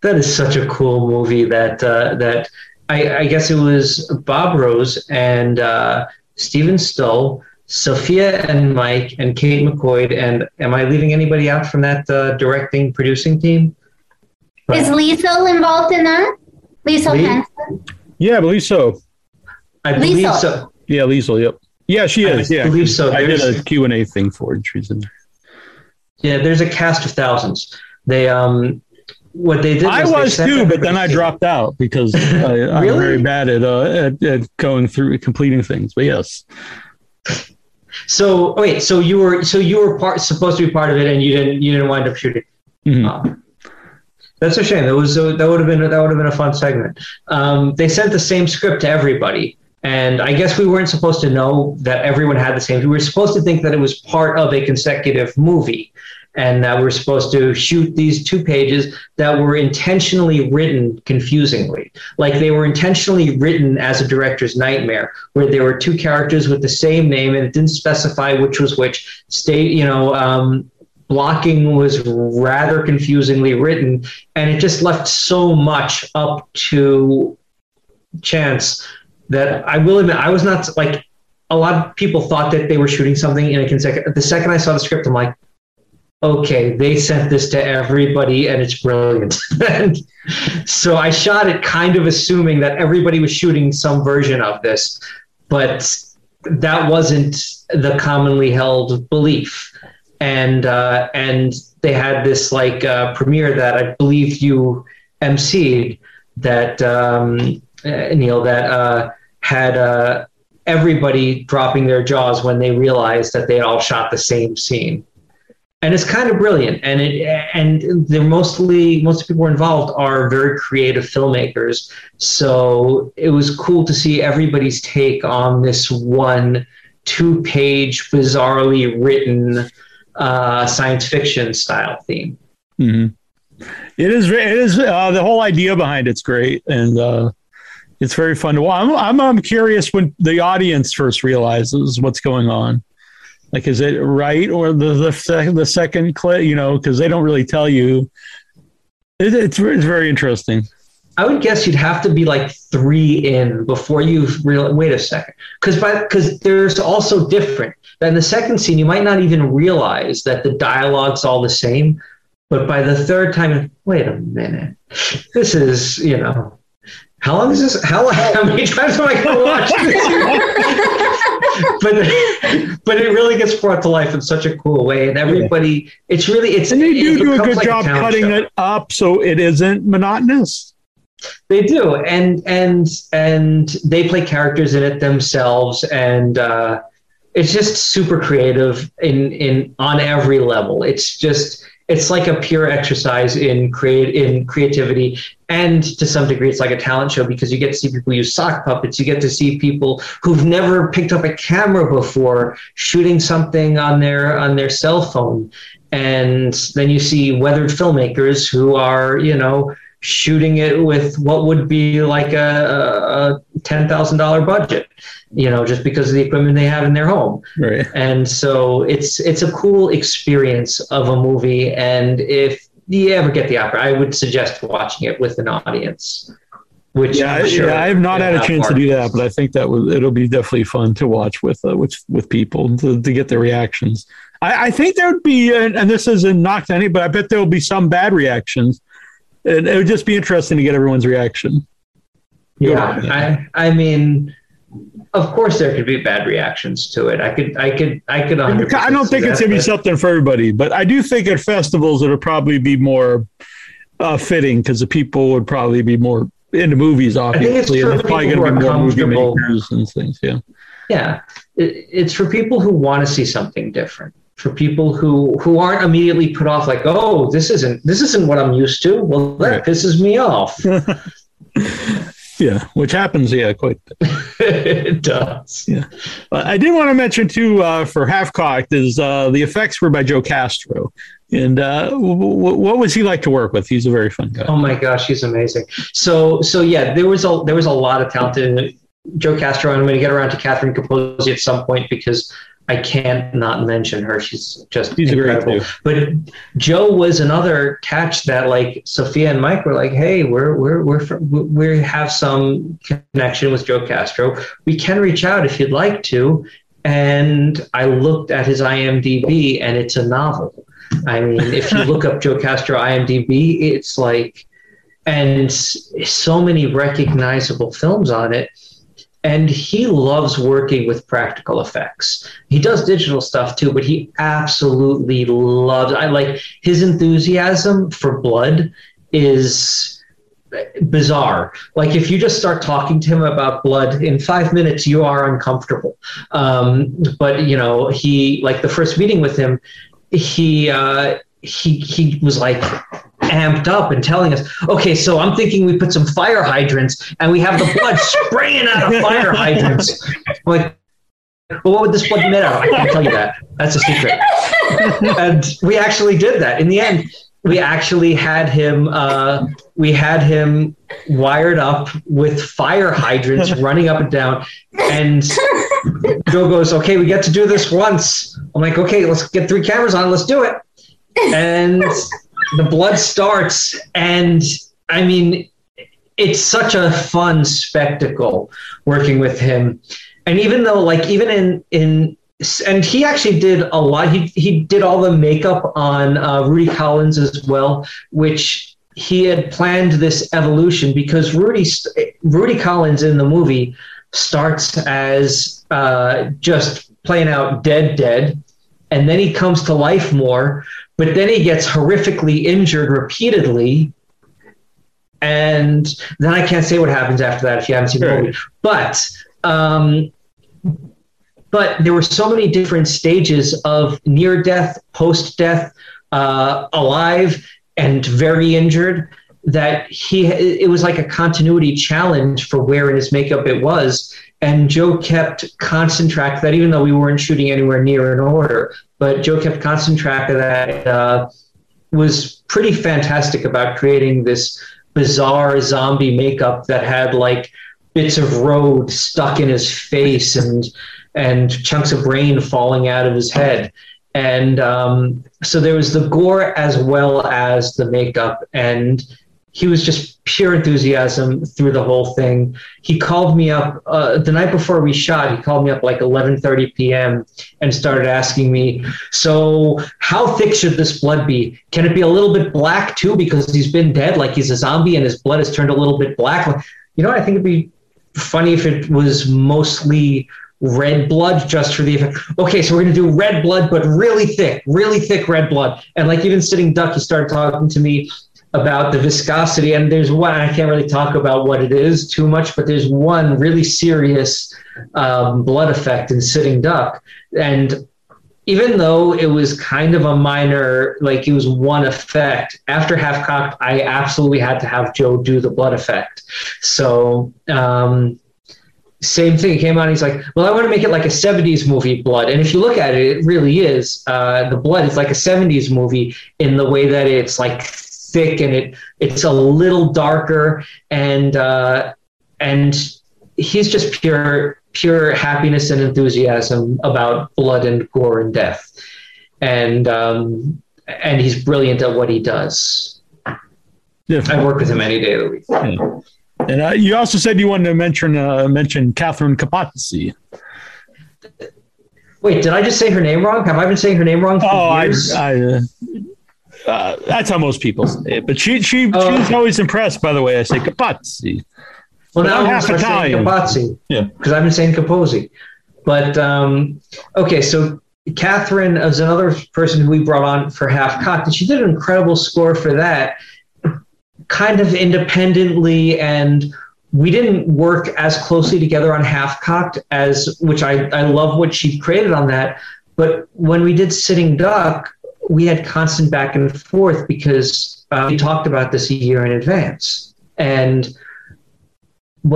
Speaker 4: That is such a cool movie that uh, that I, I, guess it was Bob Rose and uh, Stephen Stoll, Sophia and Mike and Kate McCoy. And am I leaving anybody out from that uh, directing producing team?
Speaker 3: But, is Liesl involved in that? Liesl Hansen?
Speaker 2: Yeah, I believe so.
Speaker 4: I believe Liesl. so.
Speaker 2: Yeah, Liesl. Yep. Yeah, she is.
Speaker 4: I
Speaker 2: yeah,
Speaker 4: believe so.
Speaker 2: I did a Q and A thing for it. She's in there.
Speaker 4: Yeah, there's a cast of thousands. They um, what they did.
Speaker 2: I was too, but then I dropped out because [LAUGHS] I, am very bad at, uh, at, at going through completing things. But yes.
Speaker 4: So wait, so you were so you were part supposed to be part of it, and you didn't you didn't wind up shooting. Mm-hmm. Uh, that's a shame. That was that would have been that would have been a fun segment. Um, they sent the same script to everybody, and I guess we weren't supposed to know that everyone had the same. We were supposed to think that it was part of a consecutive movie, and that we we're supposed to shoot these two pages that were intentionally written confusingly, like they were intentionally written as a director's nightmare, where there were two characters with the same name and it didn't specify which was which. State, you know. Um, blocking was rather confusingly written, and it just left so much up to chance that I will admit I was not like a lot of people thought that they were shooting something in a second. The second I saw the script, I'm like, okay, they sent this to everybody and it's brilliant. and [LAUGHS] so I shot it kind of assuming that everybody was shooting some version of this, but that wasn't the commonly held belief and uh, and they had this like uh, premiere that I believe you emceed that um, uh, Neal that uh, had uh, everybody dropping their jaws when they realized that they all shot the same scene. And it's kind of brilliant, and it and they're mostly most people involved are very creative filmmakers. So it was cool to see everybody's take on this one two-page, bizarrely written uh, science fiction style theme.
Speaker 2: Mm-hmm. It is. It is. Uh, the whole idea behind it's great, and uh, it's very fun to watch. I'm, I'm, I'm curious when the audience first realizes what's going on. Like, is it right or the the, the second clip? You know, because they don't really tell you. It, it's it's very interesting.
Speaker 4: I would guess you'd have to be like three in before you. Wait a second, because by because there's also different. In the second scene, you might not even realize that the dialogue's all the same, but by the third time, wait a minute, this is you know, how long is this? How [LAUGHS] how many times am I going to watch this? [LAUGHS] but but it really gets brought to life in such a cool way, and everybody, it's really it's
Speaker 2: and they do do a good like job a cutting show. it up so it isn't monotonous.
Speaker 4: They do, and and and they play characters in it themselves, and uh, it's just super creative in in on every level. It's just it's like a pure exercise in create in creativity and to some degree it's like a talent show because you get to see people use sock puppets. You get to see people who've never picked up a camera before shooting something on their on their cell phone. And then you see weathered filmmakers who are you know shooting it with what would be like a, a ten thousand dollar budget, you know, just because of the equipment they have in their home.
Speaker 2: Right.
Speaker 4: And so it's it's a cool experience of a movie, and if you ever get the opera, I would suggest watching it with an audience.
Speaker 2: Which yeah, sure yeah I have not had a chance to do that, but I think that it'll be definitely fun to watch with uh, with with people to, to get their reactions. I, I think there would be, and, and this isn't knocked any, but I bet there will be some bad reactions. And it would just be interesting to get everyone's reaction.
Speaker 4: Yeah, I I mean, of course there could be bad reactions to it. I could, I could, I could.
Speaker 2: I don't think it's gonna be something for everybody, but I do think at festivals it'll probably be more uh, fitting because the people would probably be more into movies. Obviously,
Speaker 4: and it's probably going to be more movie makers
Speaker 2: and things. Yeah,
Speaker 4: yeah. It, it's for people who want to see something different. For people who who aren't immediately put off, like, oh, this isn't this isn't what I'm used to. Well, that right. pisses me off. [LAUGHS]
Speaker 2: Yeah, which happens, yeah, quite. [LAUGHS]
Speaker 4: it does.
Speaker 2: Yeah, uh, I did want to mention too uh, for Half Cocked is uh, the effects were by Joe Castro, and uh, w- w- what was he like to work with? He's a very fun guy.
Speaker 4: Oh my gosh, he's amazing. So, so yeah, there was a there was a lot of talented Joe Castro, and I'm going to get around to Catherine Capozzi at some point because I can't not mention her. She's just She's incredible. But Joe was another catch that like Sophia and Mike were like, "Hey, we're we're we're we have some connection with Joe Castro. We can reach out if you'd like to." And I looked at his IMDb, and it's a novel. I mean, if you look up Joe Castro IMDb, it's like, and so many recognizable films on it and he loves working with practical effects. He does digital stuff too, but he absolutely loves. I like his enthusiasm for blood is bizarre. Like if you just start talking to him about blood in five minutes, you are uncomfortable. Um, but you know, he like the first meeting with him, he uh, he he was like amped up and telling us, okay, so I'm thinking we put some fire hydrants and we have the blood [LAUGHS] spraying out of fire hydrants. Like, well, what would this blood made out of? I can't tell you that. That's a secret. and we actually did that. In the end, we actually had him. Uh, we had him wired up with fire hydrants running up and down. And Joe goes, "Okay, we get to do this once." I'm like, "Okay, let's get three cameras on. Let's do it." And the blood starts, and I mean, it's such a fun spectacle working with him. And even though, like, even in in and he actually did a lot. He he did all the makeup on uh, Rudy Collins as well, which he had planned this evolution because Rudy Rudy Collins in the movie starts as uh, just playing out dead dead, and then he comes to life more but then he gets horrifically injured repeatedly. And then I can't say what happens after that if you haven't seen the movie. But um, but there were so many different stages of near death, post death, uh, alive, and very injured that he it was like a continuity challenge for where in his makeup it was and joe kept constant track of that even though we weren't shooting anywhere near in order but Joe kept constant track of that. Uh, was pretty fantastic about creating this bizarre zombie makeup that had like bits of road stuck in his face and and chunks of brain falling out of his head. And um, so there was the gore as well as the makeup. And he was just pure enthusiasm through the whole thing. He called me up uh, the night before we shot. He called me up like 11:30 p.m. and started asking me, "So, how thick should this blood be? Can it be a little bit black too because he's been dead, like he's a zombie and his blood has turned a little bit black?" You know, I think it'd be funny if it was mostly red blood just for the effect. Okay, so we're gonna do red blood, but really thick, really thick red blood. And like even sitting duck, he started talking to me about the viscosity. And there's one, I can't really talk about what it is too much, but there's one really serious um, blood effect in sitting duck. And even though it was kind of a minor, like it was one effect, after half cocked, I absolutely had to have Joe do the blood effect. So, um, same thing. He came out. he's like, "Well, I want to make it like a '70s movie, blood." And if you look at it, it really is. Uh, the blood is like a '70s movie in the way that it's like thick and it it's a little darker and uh, and he's just pure pure happiness and enthusiasm about blood and gore and death and um, and he's brilliant at what he does. I work with him any day of the week. Yeah.
Speaker 2: And uh, you also said you wanted to mention uh, mention Catherine Capozzi.
Speaker 4: Wait, did I just say her name wrong? Have I been saying her name wrong?
Speaker 2: oh, years? I, I uh, uh, that's how most people say it. But she she oh. she's always impressed by the way I say Capozzi.
Speaker 4: Well, now I'm half Italian. Capozzi. Yeah, because I've been saying Capozzi. But um, okay, so Catherine is another person who we brought on for Half Cocked, and she did an incredible score for that, kind of independently. And we didn't work as closely together on Half Cocked as, which I, I love what she created on that. But when we did Sitting Duck, we had constant back and forth because uh, we talked about this a year in advance. And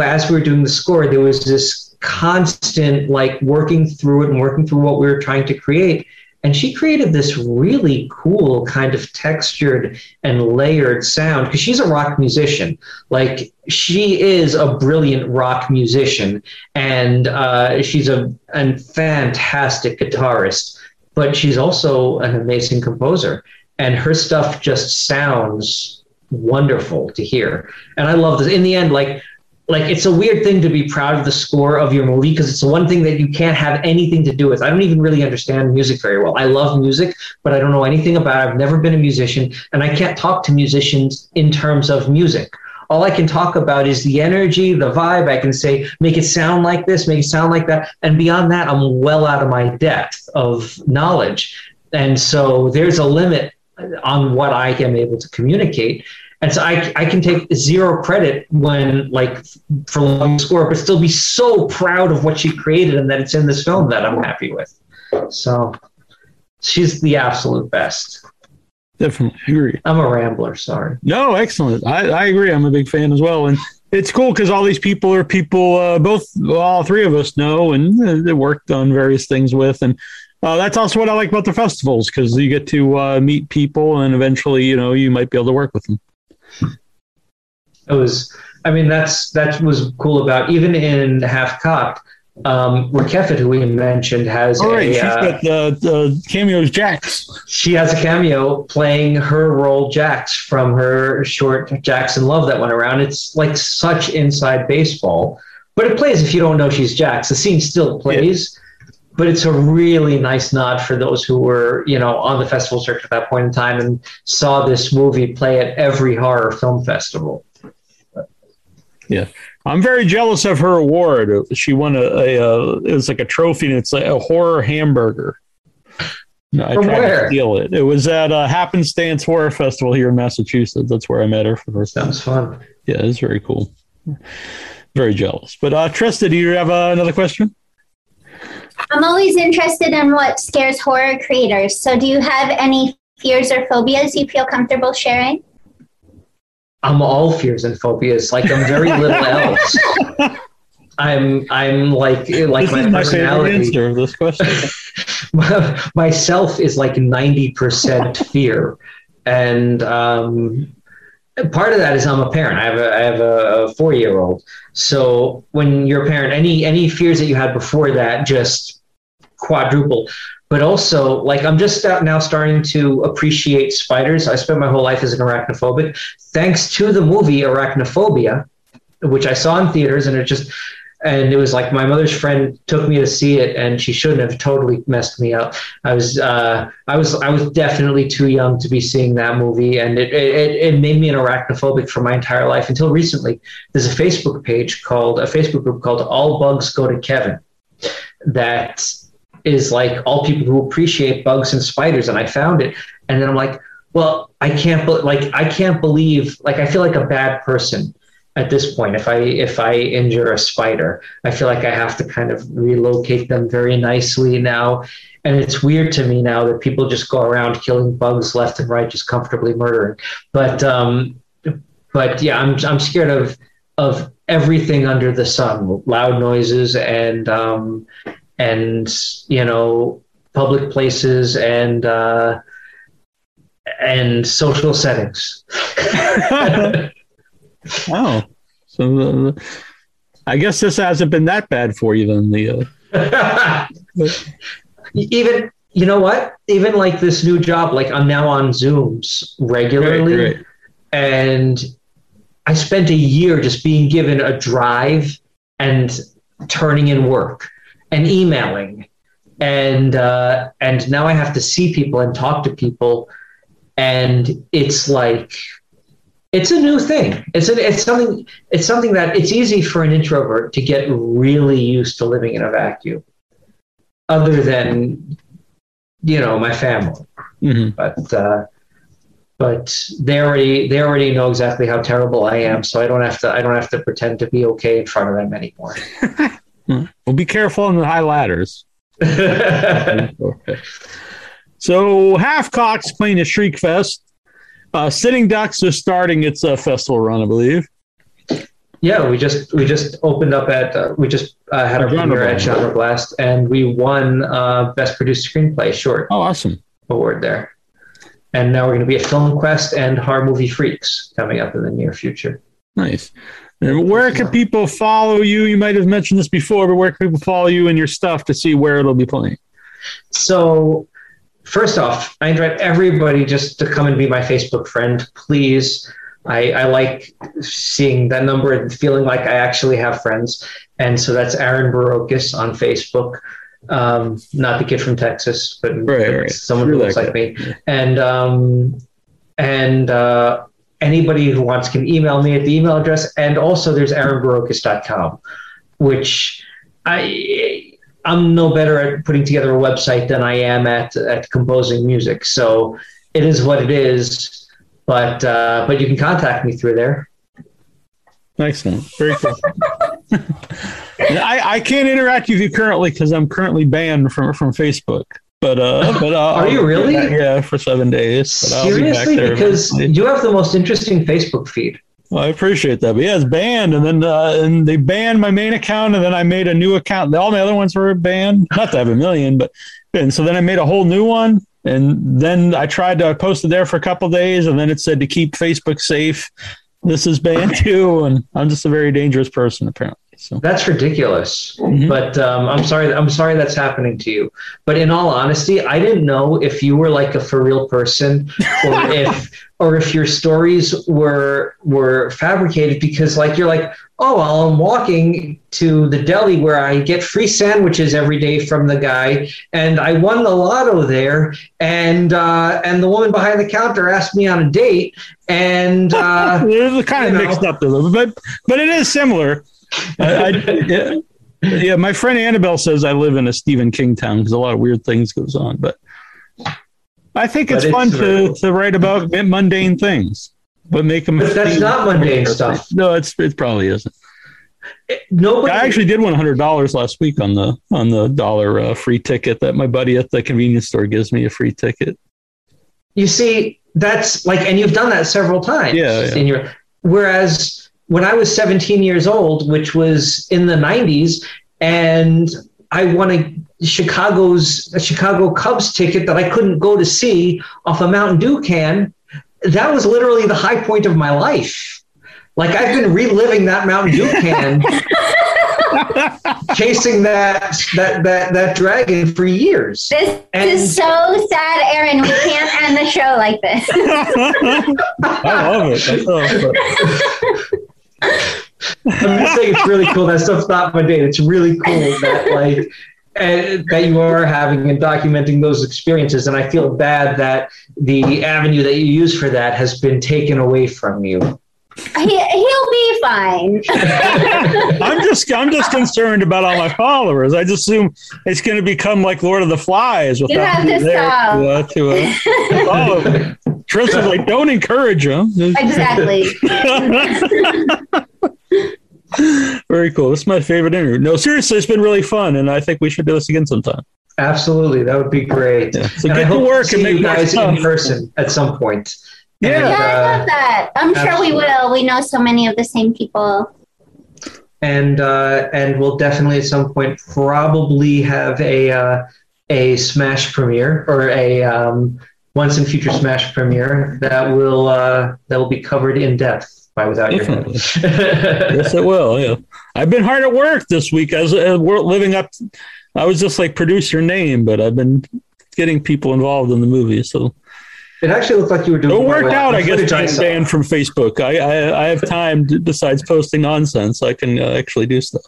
Speaker 4: as we were doing the score, there was this constant like working through it and working through what we were trying to create. And she created this really cool kind of textured and layered sound because she's a rock musician. Like she is a brilliant rock musician. And uh, she's a, a fantastic guitarist but she's also an amazing composer and her stuff just sounds wonderful to hear and i love this in the end like like it's a weird thing to be proud of the score of your movie because it's the one thing that you can't have anything to do with. I don't even really understand music very well. I love music, but I don't know anything about it. I've never been a musician, and I can't talk to musicians in terms of music. All I can talk about is the energy, the vibe. I can say, make it sound like this, make it sound like that. And beyond that, I'm well out of my depth of knowledge. And so there's a limit on what I am able to communicate. And so I, I can take zero credit when like for long score, but still be so proud of what she created and that it's in this film that I'm happy with. So she's the absolute best.
Speaker 2: Definitely agree.
Speaker 4: I'm a rambler. Sorry.
Speaker 2: No, excellent. I, I agree. I'm a big fan as well. And it's cool because all these people are people uh, both all three of us know and uh, they worked on various things with and uh, that's also what I like about the festivals because you get to uh, meet people and eventually you know you might be able to work with them
Speaker 4: it was i mean that's that was cool about even in half cocked um Rakefet, who we mentioned has
Speaker 2: oh, right. a, she's uh, got the, the cameos jax
Speaker 4: she has a cameo playing her role jax from her short Jax in Love that went around it's like such inside baseball but it plays if you don't know she's jax the scene still plays yeah but it's a really nice nod for those who were, you know, on the festival circuit at that point in time and saw this movie play at every horror film festival.
Speaker 2: Yeah, I'm very jealous of her award. She won a, a, a it was like a trophy, and it's like a horror hamburger. I From tried where? to steal it. It was at a Happenstance Horror Festival here in Massachusetts. That's where I met her for the first
Speaker 4: time. Sounds fun.
Speaker 2: Yeah, it's very cool. Very jealous. But uh, Trista, do you have uh, another question?
Speaker 3: I'm always interested in what scares horror creators. So, do you have any fears or phobias you feel comfortable sharing?
Speaker 4: I'm all fears and phobias. Like I'm very little [LAUGHS] else. I'm I'm like like
Speaker 2: this my, my personality. answer of this question. [LAUGHS]
Speaker 4: Myself is like ninety percent fear, and um, part of that is I'm a parent. I have a I have a four year old. So when you're a parent, any any fears that you had before that just quadruple but also like I'm just now starting to appreciate spiders. I spent my whole life as an arachnophobic. Thanks to the movie Arachnophobia, which I saw in theaters, and it just and it was like my mother's friend took me to see it, and she shouldn't have totally messed me up. I was uh, I was I was definitely too young to be seeing that movie, and it it, it made me an arachnophobic for my entire life until recently. There's a Facebook page called a Facebook group called All Bugs Go to Kevin that is like all people who appreciate bugs and spiders and i found it. And then i'm like well i can't be- like i can't believe like i feel like a bad person at this point. If i if i injure a spider i feel like i have to kind of relocate them very nicely now. And it's weird to me now that people just go around killing bugs left and right just comfortably murdering. But um but yeah i'm i'm scared of of everything under the sun loud noises and um and you know public places and uh, and social settings. [LAUGHS]
Speaker 2: oh, so uh, I guess this hasn't been that bad for you then. The [LAUGHS]
Speaker 4: uh... even you know what? Even like this new job, like I'm now on Zooms regularly, right, right. and I spent a year just being given a drive and turning in work and emailing, and uh, and now I have to see people and talk to people, and it's like it's a new thing. It's a, it's something it's something that it's easy for an introvert to get really used to living in a vacuum. Other than you know my family, mm-hmm. but uh, but they already they already know exactly how terrible I am, so I don't have to I don't have to pretend to be okay in front of them anymore. [LAUGHS]
Speaker 2: well, be careful on the high ladders. [LAUGHS] so Half-Cocked's playing a Shriekfest. Uh, Sitting Ducks is starting its uh, festival run, I believe.
Speaker 4: Yeah, we just we just opened up at uh, we just uh, had our premiere at Genre Blast, and we won uh, Best Produced Screenplay short.
Speaker 2: Oh, awesome
Speaker 4: award there. And now we're going to be at Film Quest and Horror Movie Freaks coming up in the near future.
Speaker 2: Nice. And where can people follow you? You might have mentioned this before, but where can people follow you and your stuff to see where it'll be playing?
Speaker 4: So, first off, I invite everybody just to come and be my Facebook friend, please. I, I, like seeing that number and feeling like I actually have friends. And so that's Aaron Barrocas on Facebook. Um, not the kid from Texas, but, right, right. someone who looks like me. And um, and uh, anybody who wants can email me at the email address. And also there's aaronbarrocas.com, which I I'm no better at putting together a website than I am at at composing music. So it is what it is but uh, but you can contact me through there.
Speaker 2: Excellent. Very cool. [LAUGHS] I, I can't interact with you currently because I'm currently banned from from Facebook. But uh, [LAUGHS] but uh,
Speaker 4: are you really?
Speaker 2: Yeah, for seven days.
Speaker 4: But Seriously, be because you have the most interesting Facebook feed.
Speaker 2: Well, I appreciate that. But yeah, it's banned, and then uh, and they banned my main account, and then I made a new account. All my other ones were banned. Not to have a million, but and so then I made a whole new one, and then I tried to post it there for a couple days, and then it said to keep Facebook safe. This is banned [LAUGHS] too, and I'm just a very dangerous person apparently. So
Speaker 4: that's ridiculous. Mm-hmm. But um, I'm sorry. I'm sorry that's happening to you. But in all honesty, I didn't know if you were like a for real person, or [LAUGHS] if or if your stories were were fabricated because like you're like oh well, i'm walking to the deli where i get free sandwiches every day from the guy and i won the lotto there and uh, and the woman behind the counter asked me on a date and [LAUGHS] uh,
Speaker 2: it's kind of mixed know. up a little bit but it is similar I, I, yeah, yeah my friend annabelle says i live in a stephen king town because a lot of weird things goes on but I think it's, fun to, to write about mundane things, but make them.
Speaker 4: But that's not mundane stuff.
Speaker 2: No, it's it probably isn't.
Speaker 4: It, nobody.
Speaker 2: I actually did one hundred dollars last week on the on the dollar uh, free ticket that my buddy at the convenience store gives me a free ticket.
Speaker 4: You see, that's like, and you've done that several times.
Speaker 2: Yeah. yeah. In
Speaker 4: your, whereas when I was seventeen years old, which was in the nineties, and I won a Chicago's a Chicago Cubs ticket that I couldn't go to see off a Mountain Dew can. That was literally the high point of my life. Like I've been reliving that Mountain Dew can, [LAUGHS] chasing that that that that dragon for years.
Speaker 3: This and, is so sad, Aaron. We can't end the show like this. [LAUGHS] I love
Speaker 4: it. [LAUGHS] I'm just saying it's really cool. That stuff's not my date. It's really cool that like and that you are having and documenting those experiences. And I feel bad that the avenue that you use for that has been taken away from you.
Speaker 3: He, he'll be fine. [LAUGHS] [LAUGHS]
Speaker 2: I'm just I'm just concerned about all my followers. I just assume it's going to become like Lord of the Flies
Speaker 3: without you have to there stop. to, uh, to
Speaker 2: uh, follow. [LAUGHS] Trista's like, don't encourage him.
Speaker 3: Exactly. [LAUGHS]
Speaker 2: Very cool. This is my favorite interview. No, seriously, it's been really fun, and I think we should do this again sometime.
Speaker 4: Absolutely, that would be great.
Speaker 2: Yeah. So and get to work to and make
Speaker 4: you guys in person at some point.
Speaker 3: Yeah, and, yeah, I love that. I'm absolutely. sure we will. We know so many of the same people.
Speaker 4: And uh, and we'll definitely at some point probably have a uh, a Smash premiere or a um, once in future Smash premiere that will uh, that will be covered in depth by without Definitely. your [LAUGHS]
Speaker 2: yes, it will. Yeah, I've been hard at work this week as uh, we're living up. I was just like producer name, but I've been getting people involved in the movie. So
Speaker 4: it actually looked like you were doing.
Speaker 2: It worked out. I guess being banned from Facebook. I, I, I have time to, besides posting nonsense. I can uh, actually do stuff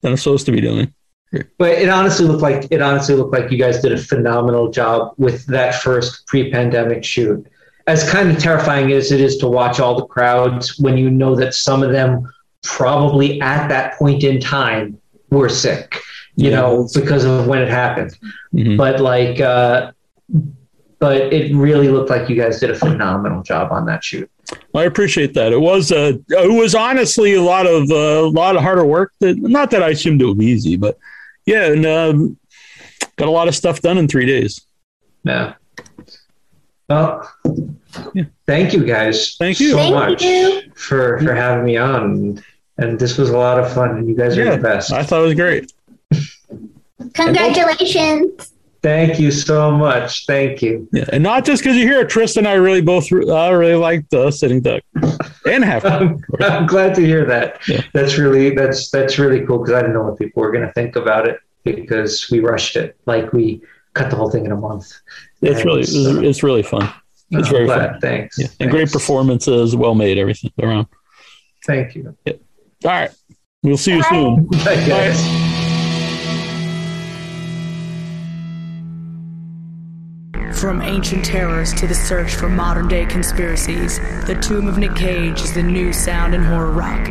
Speaker 2: that I'm supposed to be doing.
Speaker 4: But it honestly looked like it honestly looked like you guys did a phenomenal job with that first pre-pandemic shoot. As kind of terrifying as it is to watch all the crowds when you know that some of them probably at that point in time were sick, you yeah, know, because of when it happened. Mm-hmm. But like, uh, but it really looked like you guys did a phenomenal job on that shoot.
Speaker 2: I appreciate that. It was uh, it was honestly a lot of uh, a lot of harder work. That not that I assumed it would be easy, but yeah, and um, got a lot of stuff done in three days.
Speaker 4: Yeah. Well, yeah. thank you guys.
Speaker 2: Thank you
Speaker 4: so
Speaker 3: thank
Speaker 4: much
Speaker 3: you.
Speaker 4: for for having me on, and this was a lot of fun. And you guys are yeah, the best.
Speaker 2: I thought it was great.
Speaker 3: Congratulations.
Speaker 4: Thank you so much. Thank you.
Speaker 2: Yeah, and not just because you're here, Trista. I really both uh, really liked uh, sitting duck and half. [LAUGHS]
Speaker 4: I'm, I'm, glad to hear that. Yeah. That's really that's that's really cool because I didn't know what people were going to think about it because we rushed it like we cut the whole thing in a month.
Speaker 2: It's and really it's, uh, it's really fun. It's very glad. fun.
Speaker 4: Thanks.
Speaker 2: Yeah.
Speaker 4: Thanks.
Speaker 2: And great performances, well made, everything around.
Speaker 4: Thank you.
Speaker 2: Yeah. All right. We'll see you Bye. soon.
Speaker 4: Bye, guys.
Speaker 1: From ancient terrors to the search for modern day conspiracies, The Tomb of Nick Cage is the new sound in horror rock.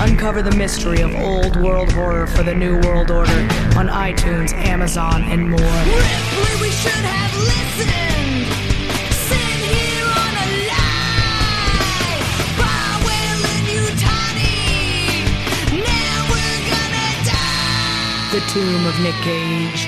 Speaker 1: Uncover the mystery of old world horror for the new world order on iTunes, Amazon, and more. Ripley, we should have listened. Here on a lie. Now we're gonna die. The Tomb of Nick Cage.